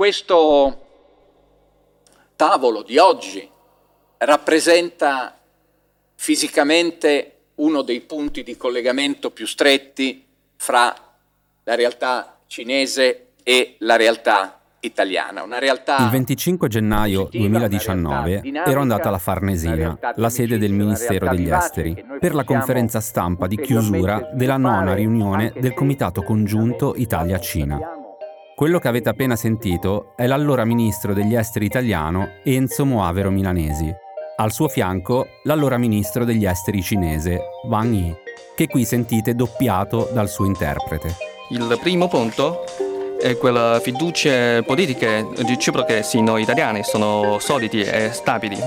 Questo tavolo di oggi rappresenta fisicamente uno dei punti di collegamento più stretti fra la realtà cinese e la realtà italiana, una realtà Il 25 gennaio positiva, 2019 dinamica, ero andata alla Farnesina, la sede del Ministero degli Esteri, per la conferenza stampa di chiusura della nona riunione del Comitato Congiunto Italia-Cina. Quello che avete appena sentito è l'allora ministro degli esteri italiano Enzo Moavero Milanesi. Al suo fianco l'allora ministro degli esteri cinese Wang Yi, che qui sentite doppiato dal suo interprete. Il primo punto è quella fiducia politiche reciproche sino-italiane sono solidi e stabili.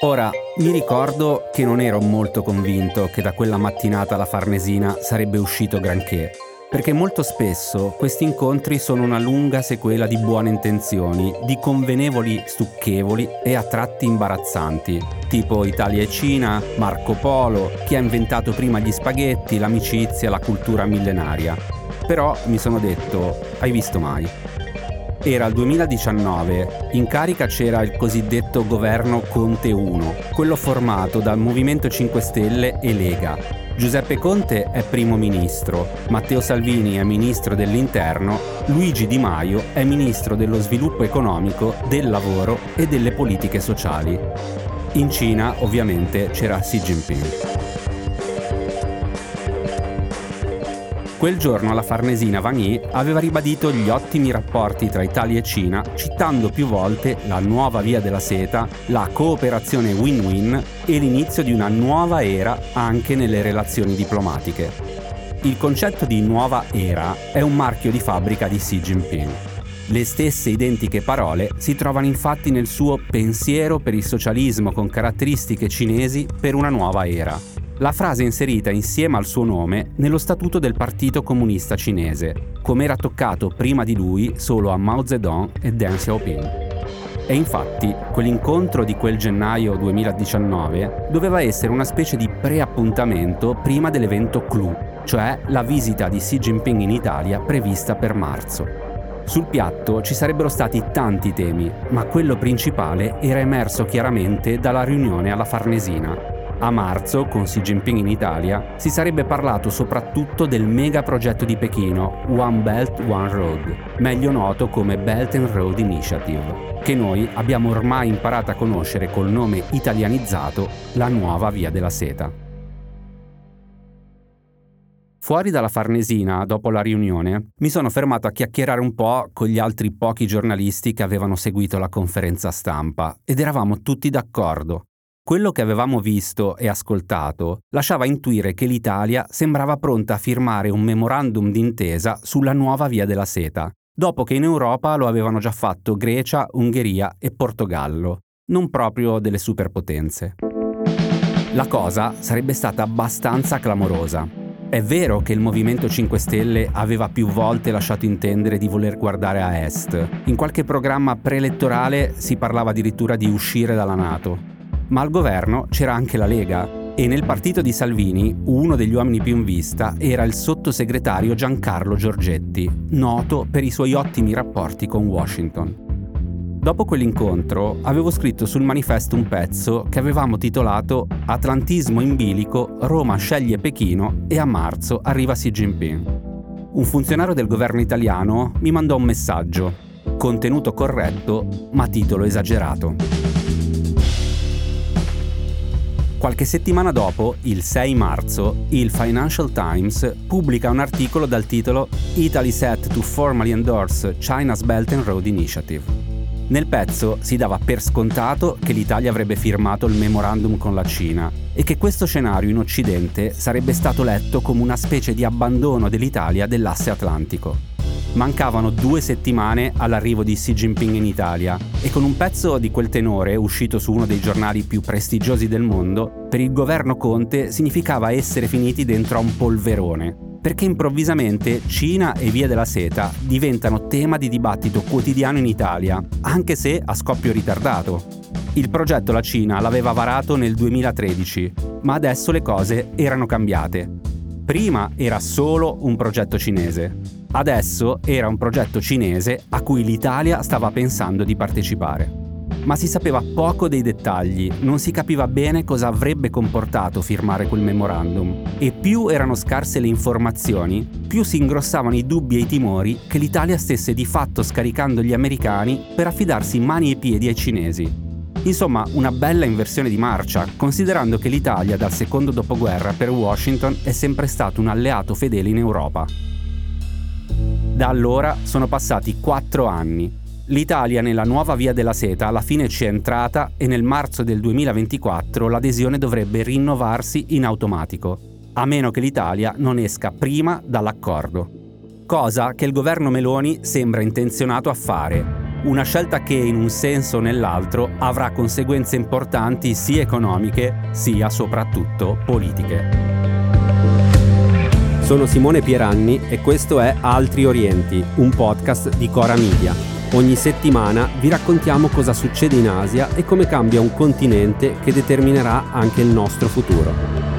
Ora, mi ricordo che non ero molto convinto che da quella mattinata alla Farnesina sarebbe uscito granché, perché molto spesso questi incontri sono una lunga sequela di buone intenzioni, di convenevoli stucchevoli e a tratti imbarazzanti, tipo Italia e Cina, Marco Polo, chi ha inventato prima gli spaghetti, l'amicizia, la cultura millenaria. Però mi sono detto, hai visto mai? Era il 2019, in carica c'era il cosiddetto governo Conte 1, quello formato dal Movimento 5 Stelle e Lega. Giuseppe Conte è primo ministro, Matteo Salvini è ministro dell'interno, Luigi Di Maio è ministro dello sviluppo economico, del lavoro e delle politiche sociali. In Cina ovviamente c'era Xi Jinping. Quel giorno alla Farnesina Yi aveva ribadito gli ottimi rapporti tra Italia e Cina, citando più volte la nuova via della seta, la cooperazione win-win e l'inizio di una nuova era anche nelle relazioni diplomatiche. Il concetto di nuova era è un marchio di fabbrica di Xi Jinping. Le stesse identiche parole si trovano infatti nel suo pensiero per il socialismo con caratteristiche cinesi per una nuova era. La frase inserita insieme al suo nome nello statuto del Partito Comunista Cinese, come era toccato prima di lui solo a Mao Zedong e Deng Xiaoping. E infatti, quell'incontro di quel gennaio 2019 doveva essere una specie di preappuntamento prima dell'evento CLU, cioè la visita di Xi Jinping in Italia prevista per marzo. Sul piatto ci sarebbero stati tanti temi, ma quello principale era emerso chiaramente dalla riunione alla Farnesina, a marzo, con Xi Jinping in Italia, si sarebbe parlato soprattutto del mega progetto di Pechino One Belt One Road, meglio noto come Belt and Road Initiative, che noi abbiamo ormai imparato a conoscere col nome italianizzato la nuova Via della Seta. Fuori dalla Farnesina, dopo la riunione, mi sono fermato a chiacchierare un po' con gli altri pochi giornalisti che avevano seguito la conferenza stampa ed eravamo tutti d'accordo. Quello che avevamo visto e ascoltato lasciava intuire che l'Italia sembrava pronta a firmare un memorandum d'intesa sulla nuova via della seta, dopo che in Europa lo avevano già fatto Grecia, Ungheria e Portogallo, non proprio delle superpotenze. La cosa sarebbe stata abbastanza clamorosa. È vero che il Movimento 5 Stelle aveva più volte lasciato intendere di voler guardare a est. In qualche programma preelettorale si parlava addirittura di uscire dalla Nato. Ma al governo c'era anche la Lega e nel partito di Salvini uno degli uomini più in vista era il sottosegretario Giancarlo Giorgetti, noto per i suoi ottimi rapporti con Washington. Dopo quell'incontro avevo scritto sul manifesto un pezzo che avevamo titolato Atlantismo in bilico, Roma sceglie Pechino e a marzo arriva Xi Jinping. Un funzionario del governo italiano mi mandò un messaggio, contenuto corretto ma titolo esagerato. Qualche settimana dopo, il 6 marzo, il Financial Times pubblica un articolo dal titolo Italy set to formally endorse China's Belt and Road Initiative. Nel pezzo si dava per scontato che l'Italia avrebbe firmato il memorandum con la Cina e che questo scenario in Occidente sarebbe stato letto come una specie di abbandono dell'Italia dell'asse atlantico. Mancavano due settimane all'arrivo di Xi Jinping in Italia e con un pezzo di quel tenore uscito su uno dei giornali più prestigiosi del mondo, per il governo Conte significava essere finiti dentro a un polverone, perché improvvisamente Cina e Via della Seta diventano tema di dibattito quotidiano in Italia, anche se a scoppio ritardato. Il progetto la Cina l'aveva varato nel 2013, ma adesso le cose erano cambiate. Prima era solo un progetto cinese. Adesso era un progetto cinese a cui l'Italia stava pensando di partecipare. Ma si sapeva poco dei dettagli, non si capiva bene cosa avrebbe comportato firmare quel memorandum e più erano scarse le informazioni, più si ingrossavano i dubbi e i timori che l'Italia stesse di fatto scaricando gli americani per affidarsi mani e piedi ai cinesi. Insomma, una bella inversione di marcia, considerando che l'Italia dal secondo dopoguerra per Washington è sempre stato un alleato fedele in Europa. Da allora sono passati quattro anni. L'Italia nella nuova via della seta alla fine ci è entrata e nel marzo del 2024 l'adesione dovrebbe rinnovarsi in automatico, a meno che l'Italia non esca prima dall'accordo. Cosa che il governo Meloni sembra intenzionato a fare, una scelta che in un senso o nell'altro avrà conseguenze importanti sia economiche sia soprattutto politiche. Sono Simone Pieranni e questo è Altri Orienti, un podcast di Cora Media. Ogni settimana vi raccontiamo cosa succede in Asia e come cambia un continente che determinerà anche il nostro futuro.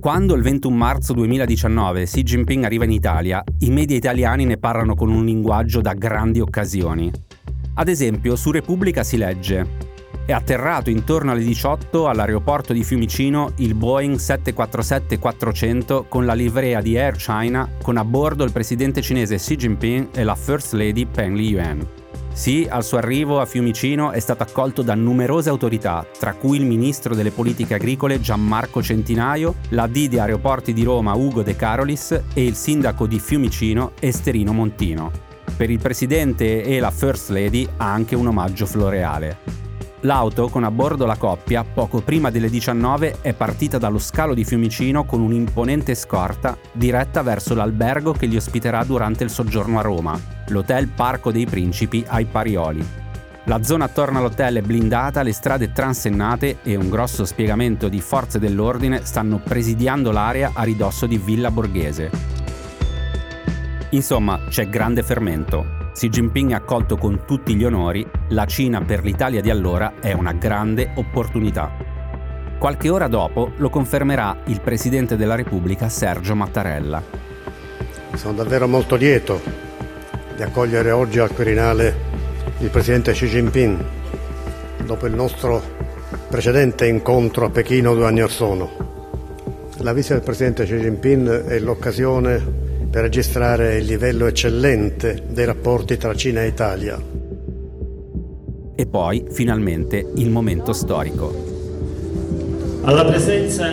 Quando il 21 marzo 2019 Xi Jinping arriva in Italia, i media italiani ne parlano con un linguaggio da grandi occasioni. Ad esempio, su Repubblica si legge è atterrato intorno alle 18 all'aeroporto di Fiumicino il Boeing 747-400 con la livrea di Air China con a bordo il presidente cinese Xi Jinping e la First Lady Peng Liyuan. Sì, al suo arrivo a Fiumicino è stato accolto da numerose autorità, tra cui il ministro delle politiche agricole Gianmarco Centinaio, l'AD di Aeroporti di Roma Ugo De Carolis e il sindaco di Fiumicino Esterino Montino. Per il presidente e la First Lady ha anche un omaggio floreale. L'auto, con a bordo la coppia, poco prima delle 19 è partita dallo scalo di Fiumicino con un'imponente scorta diretta verso l'albergo che li ospiterà durante il soggiorno a Roma, l'Hotel Parco dei Principi ai Parioli. La zona attorno all'hotel è blindata, le strade transennate e un grosso spiegamento di forze dell'ordine stanno presidiando l'area a ridosso di Villa Borghese. Insomma, c'è grande fermento. Xi Jinping è accolto con tutti gli onori, la Cina per l'Italia di allora è una grande opportunità. Qualche ora dopo lo confermerà il Presidente della Repubblica Sergio Mattarella. Sono davvero molto lieto di accogliere oggi al Quirinale il Presidente Xi Jinping dopo il nostro precedente incontro a Pechino due anni or sono. La visita del Presidente Xi Jinping è l'occasione per registrare il livello eccellente dei rapporti tra Cina e Italia. E poi, finalmente, il momento storico. Alla presenza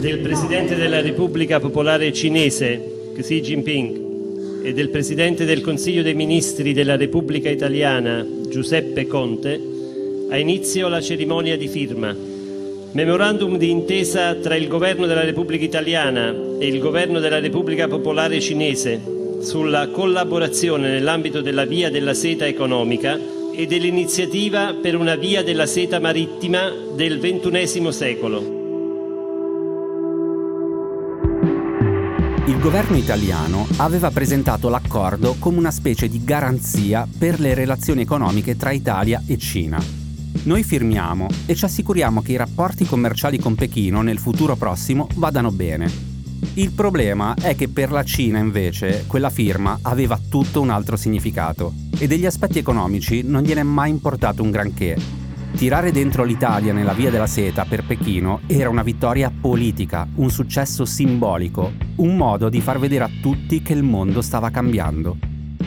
del Presidente della Repubblica Popolare Cinese, Xi Jinping, e del Presidente del Consiglio dei Ministri della Repubblica Italiana, Giuseppe Conte, ha inizio la cerimonia di firma Memorandum di intesa tra il Governo della Repubblica Italiana e il Governo della Repubblica Popolare Cinese sulla collaborazione nell'ambito della via della seta economica e dell'iniziativa per una via della seta marittima del XXI secolo. Il governo italiano aveva presentato l'accordo come una specie di garanzia per le relazioni economiche tra Italia e Cina noi firmiamo e ci assicuriamo che i rapporti commerciali con Pechino nel futuro prossimo vadano bene. Il problema è che per la Cina invece quella firma aveva tutto un altro significato e degli aspetti economici non gliene è mai importato un granché. Tirare dentro l'Italia nella via della seta per Pechino era una vittoria politica, un successo simbolico, un modo di far vedere a tutti che il mondo stava cambiando.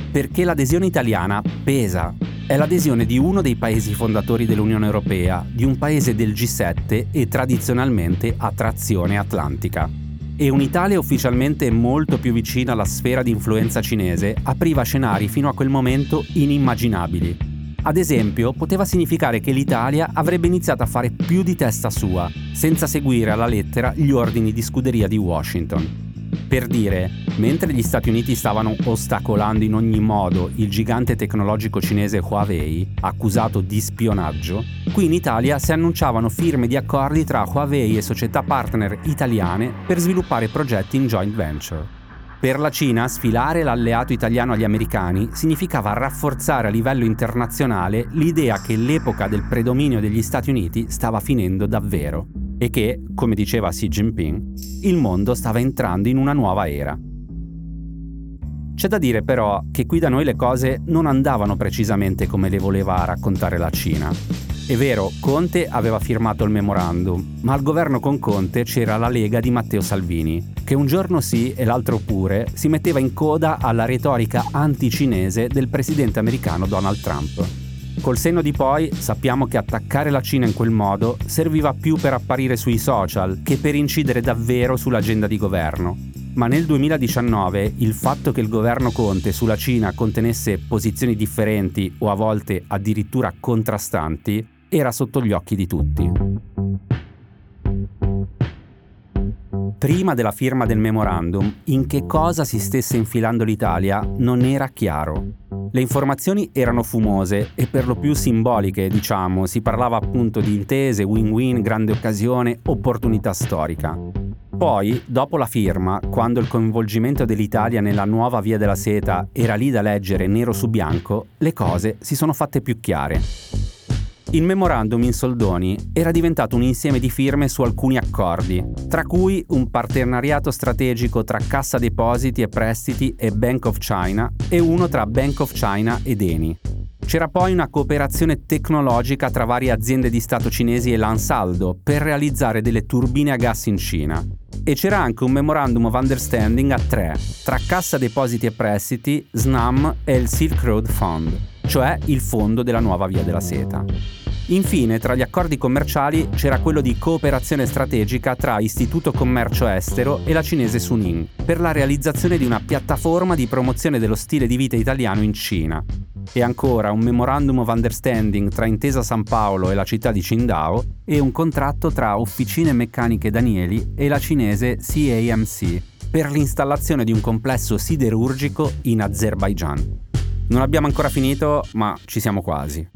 Perché l'adesione italiana pesa è l'adesione di uno dei paesi fondatori dell'Unione Europea, di un paese del G7 e tradizionalmente a trazione atlantica. E un'Italia ufficialmente molto più vicina alla sfera di influenza cinese apriva scenari fino a quel momento inimmaginabili. Ad esempio, poteva significare che l'Italia avrebbe iniziato a fare più di testa sua, senza seguire alla lettera gli ordini di scuderia di Washington. Per dire, mentre gli Stati Uniti stavano ostacolando in ogni modo il gigante tecnologico cinese Huawei, accusato di spionaggio, qui in Italia si annunciavano firme di accordi tra Huawei e società partner italiane per sviluppare progetti in joint venture. Per la Cina sfilare l'alleato italiano agli americani significava rafforzare a livello internazionale l'idea che l'epoca del predominio degli Stati Uniti stava finendo davvero e che, come diceva Xi Jinping, il mondo stava entrando in una nuova era. C'è da dire però che qui da noi le cose non andavano precisamente come le voleva raccontare la Cina. È vero, Conte aveva firmato il memorandum, ma al governo con Conte c'era la Lega di Matteo Salvini, che un giorno sì e l'altro pure si metteva in coda alla retorica anticinese del presidente americano Donald Trump. Col senno di poi sappiamo che attaccare la Cina in quel modo serviva più per apparire sui social che per incidere davvero sull'agenda di governo. Ma nel 2019 il fatto che il governo Conte sulla Cina contenesse posizioni differenti o a volte addirittura contrastanti era sotto gli occhi di tutti. Prima della firma del memorandum, in che cosa si stesse infilando l'Italia non era chiaro. Le informazioni erano fumose e per lo più simboliche, diciamo, si parlava appunto di intese, win-win, grande occasione, opportunità storica. Poi, dopo la firma, quando il coinvolgimento dell'Italia nella nuova Via della Seta era lì da leggere nero su bianco, le cose si sono fatte più chiare. Il memorandum in soldoni era diventato un insieme di firme su alcuni accordi, tra cui un partenariato strategico tra Cassa Depositi e Prestiti e Bank of China e uno tra Bank of China ed Eni. C'era poi una cooperazione tecnologica tra varie aziende di Stato cinesi e l'Ansaldo per realizzare delle turbine a gas in Cina. E c'era anche un memorandum of understanding a tre, tra Cassa Depositi e Prestiti, SNAM e il Silk Road Fund, cioè il fondo della nuova Via della Seta. Infine, tra gli accordi commerciali c'era quello di cooperazione strategica tra Istituto Commercio Estero e la cinese Suning per la realizzazione di una piattaforma di promozione dello stile di vita italiano in Cina. E ancora un Memorandum of Understanding tra Intesa San Paolo e la città di Qingdao e un contratto tra Officine Meccaniche Danieli e la cinese CAMC per l'installazione di un complesso siderurgico in Azerbaijan. Non abbiamo ancora finito, ma ci siamo quasi.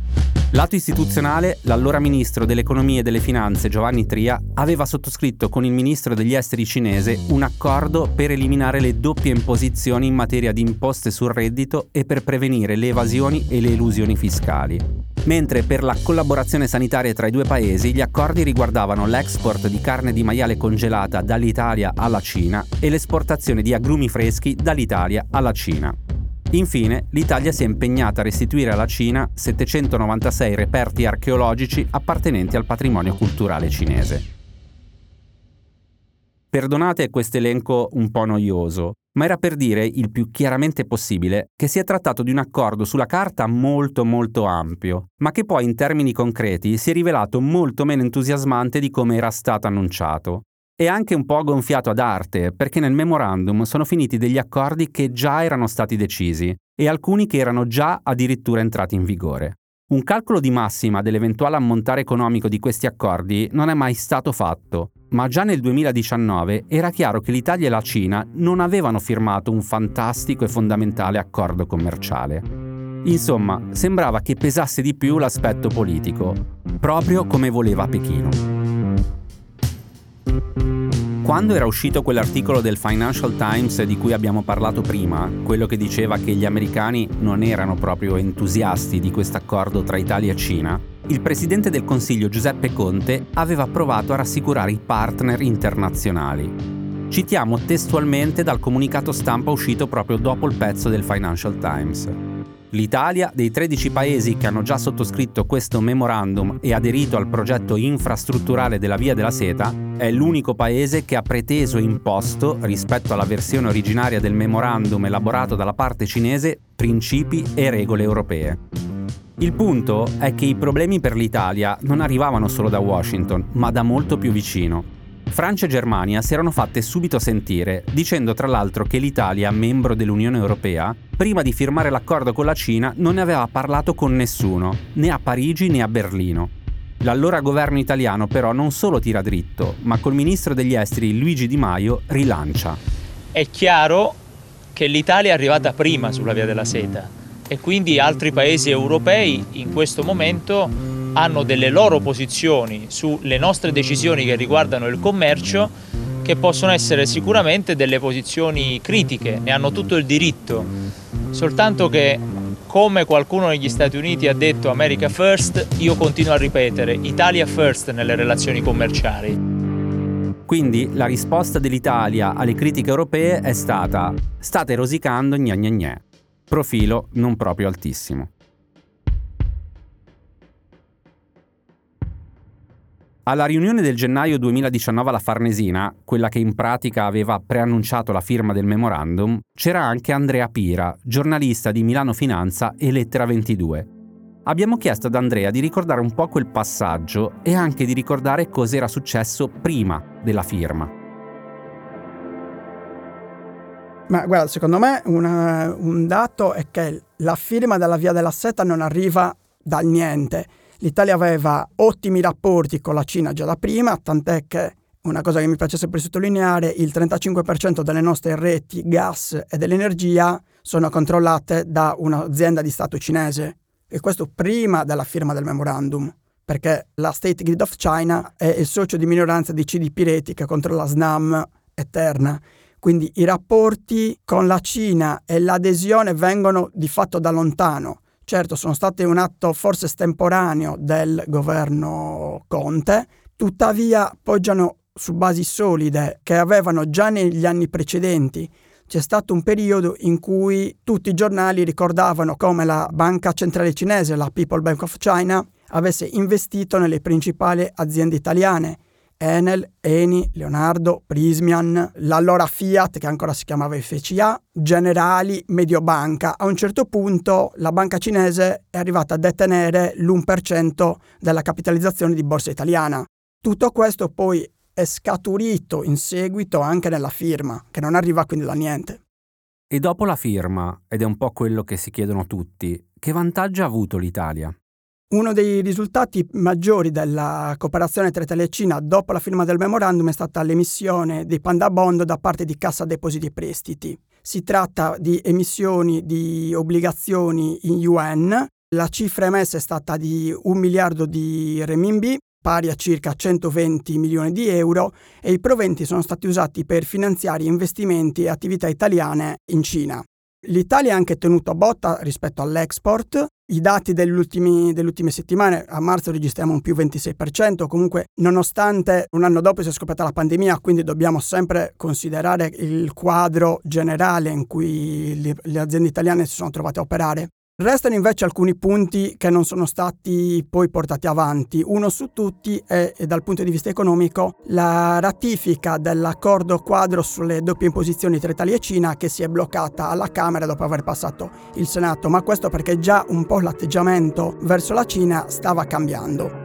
Lato istituzionale, l'allora ministro dell'economia e delle finanze Giovanni Tria aveva sottoscritto con il ministro degli esteri cinese un accordo per eliminare le doppie imposizioni in materia di imposte sul reddito e per prevenire le evasioni e le elusioni fiscali. Mentre per la collaborazione sanitaria tra i due paesi gli accordi riguardavano l'export di carne di maiale congelata dall'Italia alla Cina e l'esportazione di agrumi freschi dall'Italia alla Cina. Infine, l'Italia si è impegnata a restituire alla Cina 796 reperti archeologici appartenenti al patrimonio culturale cinese. Perdonate questo elenco un po' noioso, ma era per dire il più chiaramente possibile che si è trattato di un accordo sulla carta molto molto ampio, ma che poi in termini concreti si è rivelato molto meno entusiasmante di come era stato annunciato, e anche un po' gonfiato ad arte, perché nel memorandum sono finiti degli accordi che già erano stati decisi e alcuni che erano già addirittura entrati in vigore. Un calcolo di massima dell'eventuale ammontare economico di questi accordi non è mai stato fatto, ma già nel 2019 era chiaro che l'Italia e la Cina non avevano firmato un fantastico e fondamentale accordo commerciale. Insomma, sembrava che pesasse di più l'aspetto politico, proprio come voleva Pechino. Quando era uscito quell'articolo del Financial Times di cui abbiamo parlato prima, quello che diceva che gli americani non erano proprio entusiasti di questo accordo tra Italia e Cina, il presidente del Consiglio Giuseppe Conte aveva provato a rassicurare i partner internazionali. Citiamo testualmente dal comunicato stampa uscito proprio dopo il pezzo del Financial Times. L'Italia, dei 13 paesi che hanno già sottoscritto questo memorandum e aderito al progetto infrastrutturale della Via della Seta, è l'unico paese che ha preteso e imposto, rispetto alla versione originaria del memorandum elaborato dalla parte cinese, principi e regole europee. Il punto è che i problemi per l'Italia non arrivavano solo da Washington, ma da molto più vicino. Francia e Germania si erano fatte subito sentire, dicendo tra l'altro che l'Italia, membro dell'Unione Europea, prima di firmare l'accordo con la Cina non ne aveva parlato con nessuno, né a Parigi né a Berlino. L'allora governo italiano però non solo tira dritto, ma col ministro degli esteri Luigi Di Maio rilancia. È chiaro che l'Italia è arrivata prima sulla via della seta e quindi altri paesi europei in questo momento hanno delle loro posizioni sulle nostre decisioni che riguardano il commercio che possono essere sicuramente delle posizioni critiche, ne hanno tutto il diritto, soltanto che come qualcuno negli Stati Uniti ha detto America First, io continuo a ripetere Italia First nelle relazioni commerciali. Quindi la risposta dell'Italia alle critiche europee è stata state rosicando gna gna gna. Profilo non proprio altissimo. Alla riunione del gennaio 2019 alla Farnesina, quella che in pratica aveva preannunciato la firma del memorandum, c'era anche Andrea Pira, giornalista di Milano Finanza e Lettera 22. Abbiamo chiesto ad Andrea di ricordare un po' quel passaggio e anche di ricordare cos'era successo prima della firma. Ma guarda, secondo me una, un dato è che la firma della Via della Seta non arriva dal niente L'Italia aveva ottimi rapporti con la Cina già da prima, tant'è che una cosa che mi piace sempre sottolineare, il 35% delle nostre reti gas e dell'energia sono controllate da un'azienda di Stato cinese e questo prima della firma del memorandum, perché la State Grid of China è il socio di minoranza di CDP Reti che controlla SNAM e Terna. Quindi i rapporti con la Cina e l'adesione vengono di fatto da lontano. Certo, sono state un atto forse estemporaneo del governo Conte, tuttavia poggiano su basi solide che avevano già negli anni precedenti. C'è stato un periodo in cui tutti i giornali ricordavano come la banca centrale cinese, la People Bank of China, avesse investito nelle principali aziende italiane Enel, Eni, Leonardo, Prismian, l'allora Fiat che ancora si chiamava FCA, Generali, Mediobanca. A un certo punto la banca cinese è arrivata a detenere l'1% della capitalizzazione di borsa italiana. Tutto questo poi è scaturito in seguito anche nella firma, che non arriva quindi da niente. E dopo la firma, ed è un po' quello che si chiedono tutti, che vantaggio ha avuto l'Italia? Uno dei risultati maggiori della cooperazione tra Italia e Cina dopo la firma del memorandum è stata l'emissione dei Panda Bond da parte di Cassa Depositi e Prestiti. Si tratta di emissioni di obbligazioni in yuan. La cifra emessa è stata di un miliardo di renminbi, pari a circa 120 milioni di euro, e i proventi sono stati usati per finanziare investimenti e attività italiane in Cina. L'Italia è anche tenuto a botta rispetto all'export. I dati delle ultime settimane, a marzo registriamo un più 26%, comunque nonostante un anno dopo sia scoppiata la pandemia, quindi dobbiamo sempre considerare il quadro generale in cui le, le aziende italiane si sono trovate a operare. Restano invece alcuni punti che non sono stati poi portati avanti. Uno su tutti è, dal punto di vista economico, la ratifica dell'accordo quadro sulle doppie imposizioni tra Italia e Cina che si è bloccata alla Camera dopo aver passato il Senato, ma questo perché già un po' l'atteggiamento verso la Cina stava cambiando.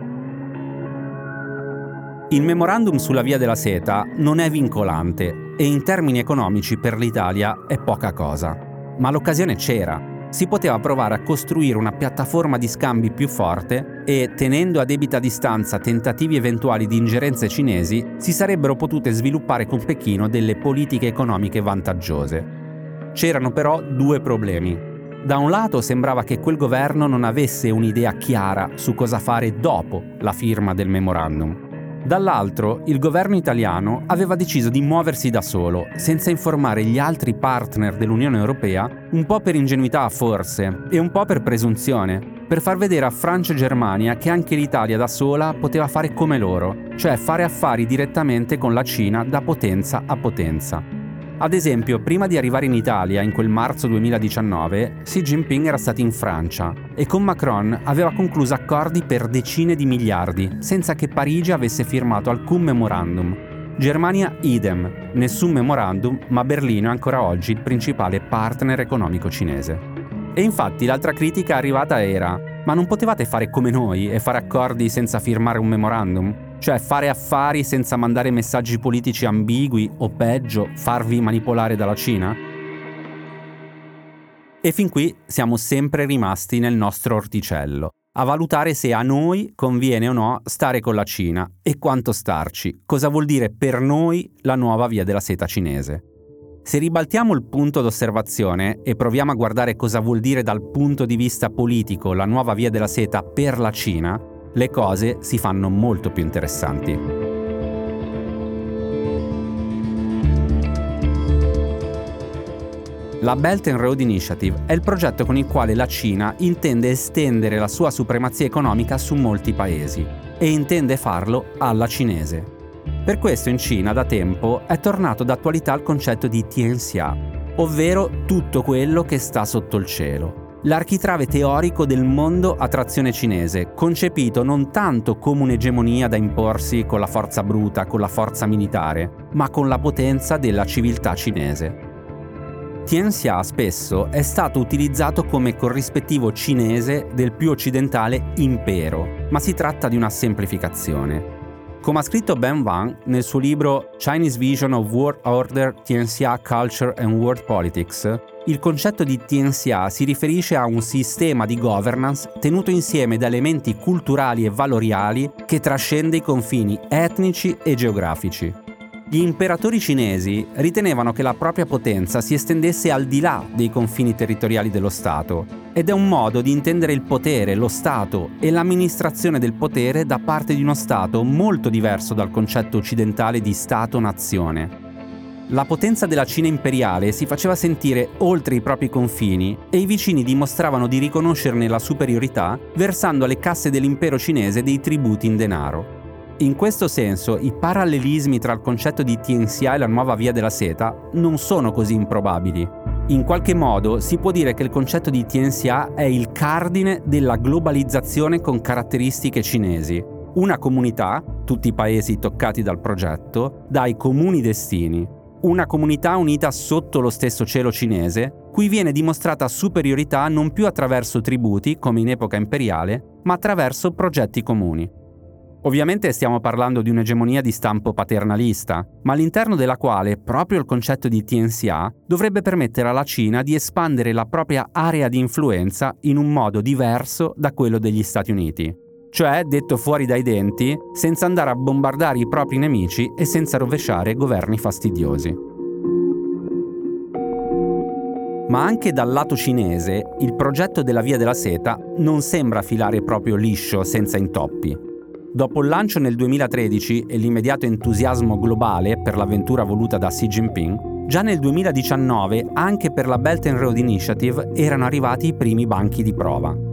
Il memorandum sulla via della seta non è vincolante e in termini economici per l'Italia è poca cosa, ma l'occasione c'era si poteva provare a costruire una piattaforma di scambi più forte e, tenendo a debita distanza tentativi eventuali di ingerenze cinesi, si sarebbero potute sviluppare con Pechino delle politiche economiche vantaggiose. C'erano però due problemi. Da un lato sembrava che quel governo non avesse un'idea chiara su cosa fare dopo la firma del memorandum Dall'altro, il governo italiano aveva deciso di muoversi da solo, senza informare gli altri partner dell'Unione Europea, un po' per ingenuità forse, e un po' per presunzione, per far vedere a Francia e Germania che anche l'Italia da sola poteva fare come loro, cioè fare affari direttamente con la Cina da potenza a potenza. Ad esempio, prima di arrivare in Italia in quel marzo 2019, Xi Jinping era stato in Francia e con Macron aveva concluso accordi per decine di miliardi, senza che Parigi avesse firmato alcun memorandum. Germania idem, nessun memorandum, ma Berlino è ancora oggi il principale partner economico cinese. E infatti l'altra critica arrivata era, ma non potevate fare come noi e fare accordi senza firmare un memorandum? Cioè fare affari senza mandare messaggi politici ambigui o peggio, farvi manipolare dalla Cina? E fin qui siamo sempre rimasti nel nostro orticello, a valutare se a noi conviene o no stare con la Cina e quanto starci, cosa vuol dire per noi la nuova via della seta cinese. Se ribaltiamo il punto d'osservazione e proviamo a guardare cosa vuol dire dal punto di vista politico la nuova via della seta per la Cina, le cose si fanno molto più interessanti. La Belt and Road Initiative è il progetto con il quale la Cina intende estendere la sua supremazia economica su molti paesi e intende farlo alla cinese. Per questo in Cina da tempo è tornato d'attualità il concetto di Tianxia, ovvero tutto quello che sta sotto il cielo, l'architrave teorico del mondo a trazione cinese, concepito non tanto come un'egemonia da imporsi con la forza bruta, con la forza militare, ma con la potenza della civiltà cinese. Tianxia spesso è stato utilizzato come corrispettivo cinese del più occidentale impero, ma si tratta di una semplificazione. Come ha scritto Ben Wang nel suo libro Chinese Vision of World Order, Tianxia Culture and World Politics, il concetto di Tianxia si riferisce a un sistema di governance tenuto insieme da elementi culturali e valoriali che trascende i confini etnici e geografici. Gli imperatori cinesi ritenevano che la propria potenza si estendesse al di là dei confini territoriali dello Stato ed è un modo di intendere il potere, lo Stato e l'amministrazione del potere da parte di uno Stato molto diverso dal concetto occidentale di Stato-nazione. La potenza della Cina imperiale si faceva sentire oltre i propri confini e i vicini dimostravano di riconoscerne la superiorità versando alle casse dell'impero cinese dei tributi in denaro. In questo senso, i parallelismi tra il concetto di Tianxia e la nuova via della seta non sono così improbabili. In qualche modo si può dire che il concetto di Tianxia è il cardine della globalizzazione con caratteristiche cinesi. Una comunità, tutti i paesi toccati dal progetto, dai comuni destini. Una comunità unita sotto lo stesso cielo cinese, cui viene dimostrata superiorità non più attraverso tributi, come in epoca imperiale, ma attraverso progetti comuni. Ovviamente stiamo parlando di un'egemonia di stampo paternalista, ma all'interno della quale proprio il concetto di Tianxia dovrebbe permettere alla Cina di espandere la propria area di influenza in un modo diverso da quello degli Stati Uniti. Cioè, detto fuori dai denti, senza andare a bombardare i propri nemici e senza rovesciare governi fastidiosi. Ma anche dal lato cinese, il progetto della Via della Seta non sembra filare proprio liscio senza intoppi. Dopo il lancio nel 2013 e l'immediato entusiasmo globale per l'avventura voluta da Xi Jinping, già nel 2019 anche per la Belt and Road Initiative erano arrivati i primi banchi di prova.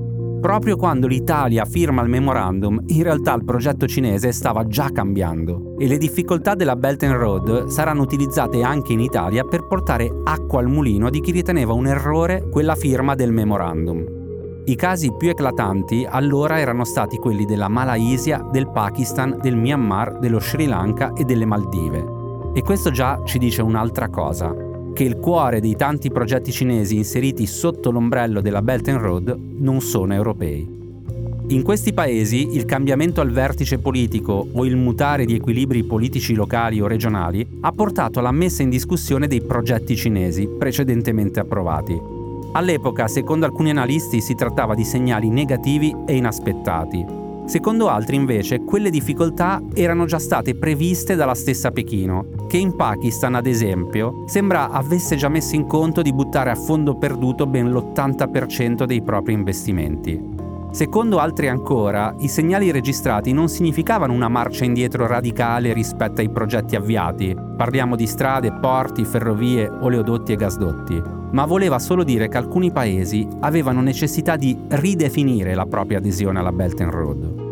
Proprio quando l'Italia firma il memorandum, in realtà il progetto cinese stava già cambiando e le difficoltà della Belt and Road saranno utilizzate anche in Italia per portare acqua al mulino di chi riteneva un errore quella firma del memorandum. I casi più eclatanti allora erano stati quelli della Malaysia, del Pakistan, del Myanmar, dello Sri Lanka e delle Maldive. E questo già ci dice un'altra cosa, che il cuore dei tanti progetti cinesi inseriti sotto l'ombrello della Belt and Road non sono europei. In questi paesi il cambiamento al vertice politico o il mutare di equilibri politici locali o regionali ha portato alla messa in discussione dei progetti cinesi precedentemente approvati All'epoca, secondo alcuni analisti, si trattava di segnali negativi e inaspettati. Secondo altri, invece, quelle difficoltà erano già state previste dalla stessa Pechino, che in Pakistan, ad esempio, sembra avesse già messo in conto di buttare a fondo perduto ben l'80% dei propri investimenti. Secondo altri ancora, i segnali registrati non significavano una marcia indietro radicale rispetto ai progetti avviati, parliamo di strade, porti, ferrovie, oleodotti e gasdotti, ma voleva solo dire che alcuni paesi avevano necessità di ridefinire la propria adesione alla Belt and Road.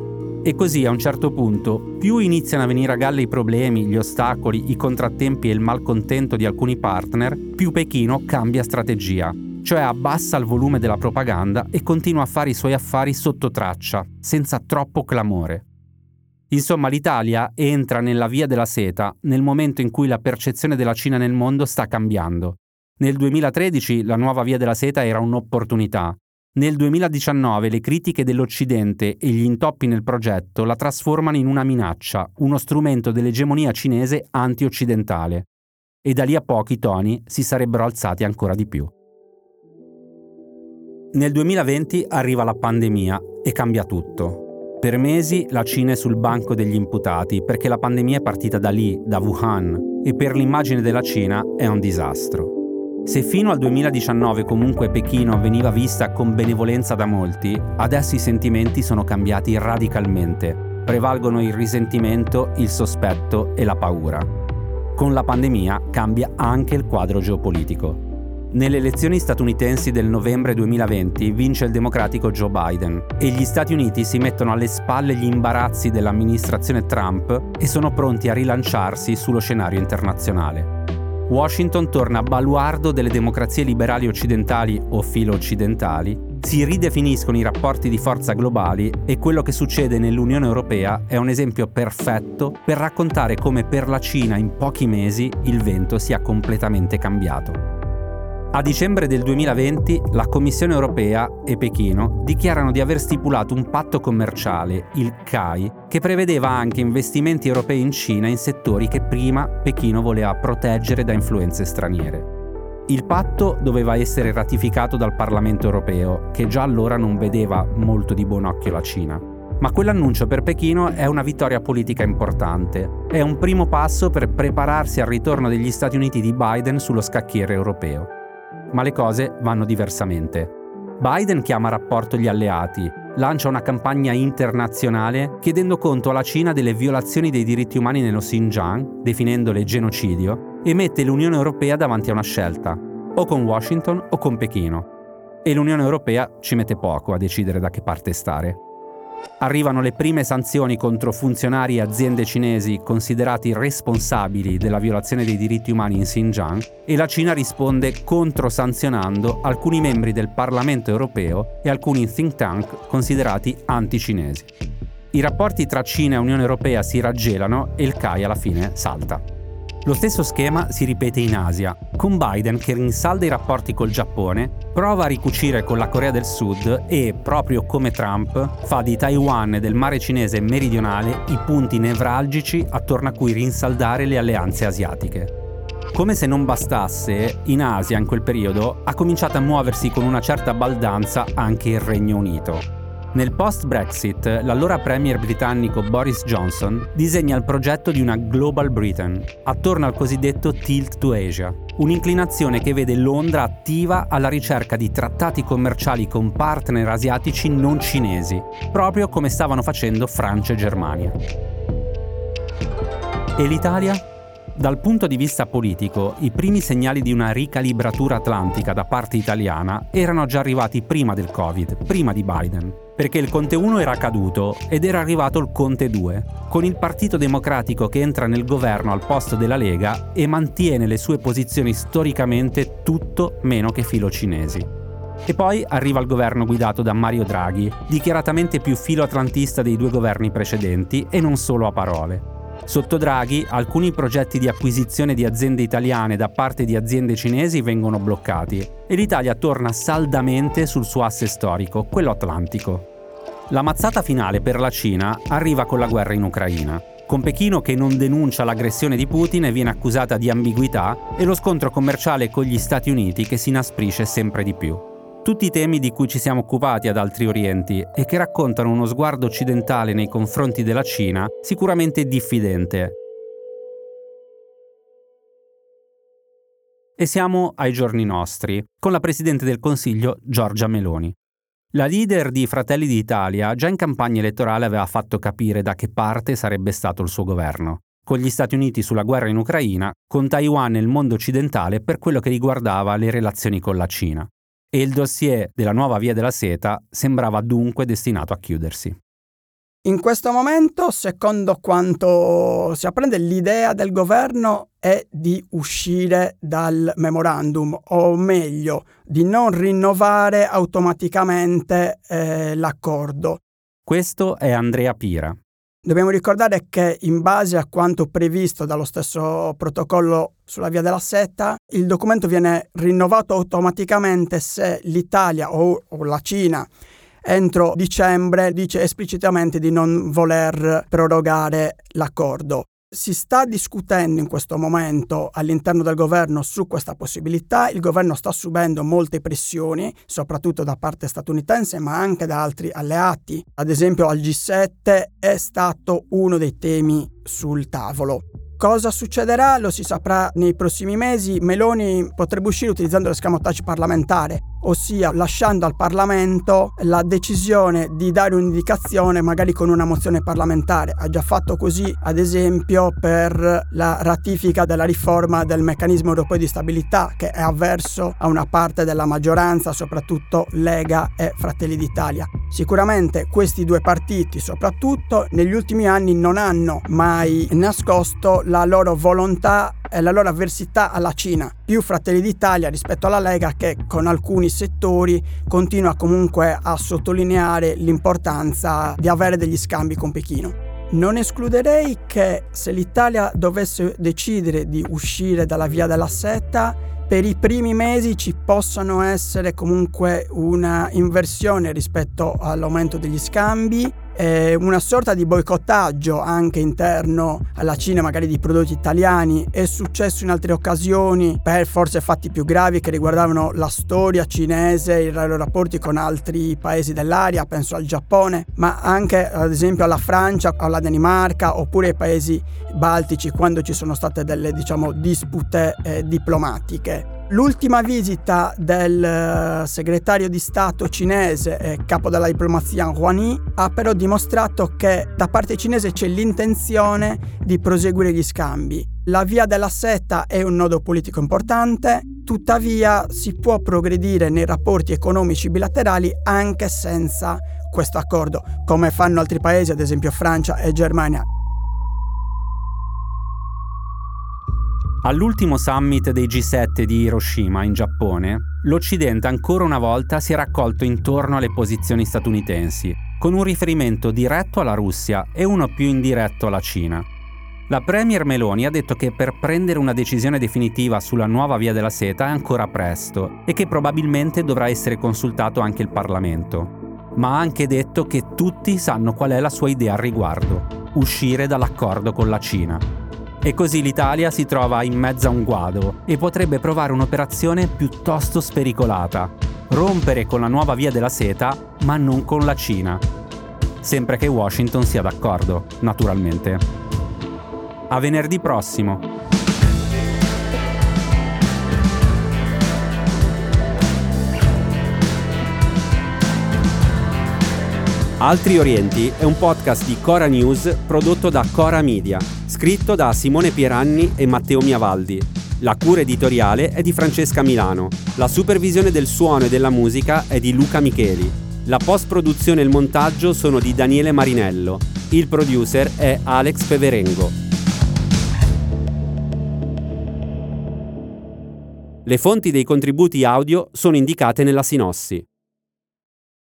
E così a un certo punto, più iniziano a venire a galla i problemi, gli ostacoli, i contrattempi e il malcontento di alcuni partner, più Pechino cambia strategia cioè abbassa il volume della propaganda e continua a fare i suoi affari sotto traccia, senza troppo clamore. Insomma, l'Italia entra nella via della seta nel momento in cui la percezione della Cina nel mondo sta cambiando. Nel 2013 la nuova via della seta era un'opportunità. Nel 2019 le critiche dell'Occidente e gli intoppi nel progetto la trasformano in una minaccia, uno strumento dell'egemonia cinese anti-occidentale. E da lì a poco i toni si sarebbero alzati ancora di più. Nel 2020 arriva la pandemia e cambia tutto. Per mesi la Cina è sul banco degli imputati perché la pandemia è partita da lì, da Wuhan, e per l'immagine della Cina è un disastro. Se fino al 2019 comunque Pechino veniva vista con benevolenza da molti, adesso i sentimenti sono cambiati radicalmente. Prevalgono il risentimento, il sospetto e la paura. Con la pandemia cambia anche il quadro geopolitico. Nelle elezioni statunitensi del novembre 2020 vince il democratico Joe Biden e gli Stati Uniti si mettono alle spalle gli imbarazzi dell'amministrazione Trump e sono pronti a rilanciarsi sullo scenario internazionale. Washington torna baluardo delle democrazie liberali occidentali o filo-occidentali, si ridefiniscono i rapporti di forza globali e quello che succede nell'Unione Europea è un esempio perfetto per raccontare come per la Cina in pochi mesi il vento sia completamente cambiato. A dicembre del 2020 la Commissione europea e Pechino dichiarano di aver stipulato un patto commerciale, il CAI, che prevedeva anche investimenti europei in Cina in settori che prima Pechino voleva proteggere da influenze straniere. Il patto doveva essere ratificato dal Parlamento europeo, che già allora non vedeva molto di buon occhio la Cina. Ma quell'annuncio per Pechino è una vittoria politica importante. È un primo passo per prepararsi al ritorno degli Stati Uniti di Biden sullo scacchiere europeo ma le cose vanno diversamente. Biden chiama a rapporto gli alleati, lancia una campagna internazionale chiedendo conto alla Cina delle violazioni dei diritti umani nello Xinjiang, definendole genocidio, e mette l'Unione Europea davanti a una scelta, o con Washington o con Pechino. E l'Unione Europea ci mette poco a decidere da che parte stare. Arrivano le prime sanzioni contro funzionari e aziende cinesi considerati responsabili della violazione dei diritti umani in Xinjiang e la Cina risponde controsanzionando alcuni membri del Parlamento europeo e alcuni think tank considerati anti-cinesi. I rapporti tra Cina e Unione Europea si raggelano e il CAI alla fine salta. Lo stesso schema si ripete in Asia, con Biden che rinsalda i rapporti col Giappone, prova a ricucire con la Corea del Sud e, proprio come Trump, fa di Taiwan e del mare cinese meridionale i punti nevralgici attorno a cui rinsaldare le alleanze asiatiche. Come se non bastasse, in Asia in quel periodo ha cominciato a muoversi con una certa baldanza anche il Regno Unito. Nel post-Brexit, l'allora premier britannico Boris Johnson disegna il progetto di una Global Britain, attorno al cosiddetto Tilt to Asia, un'inclinazione che vede Londra attiva alla ricerca di trattati commerciali con partner asiatici non cinesi, proprio come stavano facendo Francia e Germania. E l'Italia? Dal punto di vista politico, i primi segnali di una ricalibratura atlantica da parte italiana erano già arrivati prima del Covid, prima di Biden perché il Conte 1 era caduto ed era arrivato il Conte 2, con il Partito Democratico che entra nel governo al posto della Lega e mantiene le sue posizioni storicamente tutto meno che filo cinesi. E poi arriva il governo guidato da Mario Draghi, dichiaratamente più filo atlantista dei due governi precedenti e non solo a parole. Sotto Draghi, alcuni progetti di acquisizione di aziende italiane da parte di aziende cinesi vengono bloccati e l'Italia torna saldamente sul suo asse storico, quello atlantico. La mazzata finale per la Cina arriva con la guerra in Ucraina, con Pechino che non denuncia l'aggressione di Putin e viene accusata di ambiguità e lo scontro commerciale con gli Stati Uniti che si inasprisce sempre di più tutti i temi di cui ci siamo occupati ad altri orienti e che raccontano uno sguardo occidentale nei confronti della Cina sicuramente diffidente. E siamo ai giorni nostri, con la Presidente del Consiglio Giorgia Meloni. La leader di Fratelli d'Italia già in campagna elettorale aveva fatto capire da che parte sarebbe stato il suo governo, con gli Stati Uniti sulla guerra in Ucraina, con Taiwan e il mondo occidentale per quello che riguardava le relazioni con la Cina e il dossier della nuova Via della Seta sembrava dunque destinato a chiudersi. In questo momento, secondo quanto si apprende, l'idea del governo è di uscire dal memorandum, o meglio, di non rinnovare automaticamente eh, l'accordo. Questo è Andrea Pira, Dobbiamo ricordare che in base a quanto previsto dallo stesso protocollo sulla via della seta, il documento viene rinnovato automaticamente se l'Italia o, o la Cina entro dicembre dice esplicitamente di non voler prorogare l'accordo. Si sta discutendo in questo momento all'interno del governo su questa possibilità, il governo sta subendo molte pressioni, soprattutto da parte statunitense, ma anche da altri alleati. Ad esempio al G7 è stato uno dei temi sul tavolo. Cosa succederà lo si saprà nei prossimi mesi. Meloni potrebbe uscire utilizzando l'escamotage parlamentare, ossia lasciando al Parlamento la decisione di dare un'indicazione magari con una mozione parlamentare. Ha già fatto così, ad esempio, per la ratifica della riforma del meccanismo europeo di stabilità, che è avverso a una parte della maggioranza, soprattutto Lega e Fratelli d'Italia. Sicuramente questi due partiti, soprattutto negli ultimi anni, non hanno mai nascosto la loro volontà e la loro avversità alla Cina. Più Fratelli d'Italia rispetto alla Lega che con alcuni settori continua comunque a sottolineare l'importanza di avere degli scambi con Pechino. Non escluderei che se l'Italia dovesse decidere di uscire dalla via della setta, per i primi mesi ci possano essere comunque una inversione rispetto all'aumento degli scambi eh, una sorta di boicottaggio anche interno alla Cina, magari di prodotti italiani. È successo in altre occasioni per forse fatti più gravi che riguardavano la storia cinese, i loro rapporti con altri paesi dell'area, penso al Giappone, ma anche ad esempio alla Francia, alla Danimarca oppure ai paesi baltici quando ci sono state delle diciamo dispute eh, diplomatiche. L'ultima visita del eh, segretario di Stato cinese e capo della diplomazia Huan Yi ha però dimostrato che da parte cinese c'è l'intenzione di proseguire gli scambi. La via della setta è un nodo politico importante, tuttavia si può progredire nei rapporti economici bilaterali anche senza questo accordo, come fanno altri paesi, ad esempio Francia e Germania. All'ultimo summit dei G7 di Hiroshima, in Giappone, l'Occidente ancora una volta si è raccolto intorno alle posizioni statunitensi, con un riferimento diretto alla Russia e uno più indiretto alla Cina. La Premier Meloni ha detto che per prendere una decisione definitiva sulla nuova via della seta è ancora presto e che probabilmente dovrà essere consultato anche il Parlamento. Ma ha anche detto che tutti sanno qual è la sua idea al riguardo, uscire dall'accordo con la Cina. E così l'Italia si trova in mezzo a un guado e potrebbe provare un'operazione piuttosto spericolata. Rompere con la nuova via della seta, ma non con la Cina. Sempre che Washington sia d'accordo, naturalmente. A venerdì prossimo. Altri Orienti è un podcast di Cora News prodotto da Cora Media, scritto da Simone Pieranni e Matteo Miavaldi. La cura editoriale è di Francesca Milano. La supervisione del suono e della musica è di Luca Micheli. La post-produzione e il montaggio sono di Daniele Marinello. Il producer è Alex Peverengo. Le fonti dei contributi audio sono indicate nella sinossi.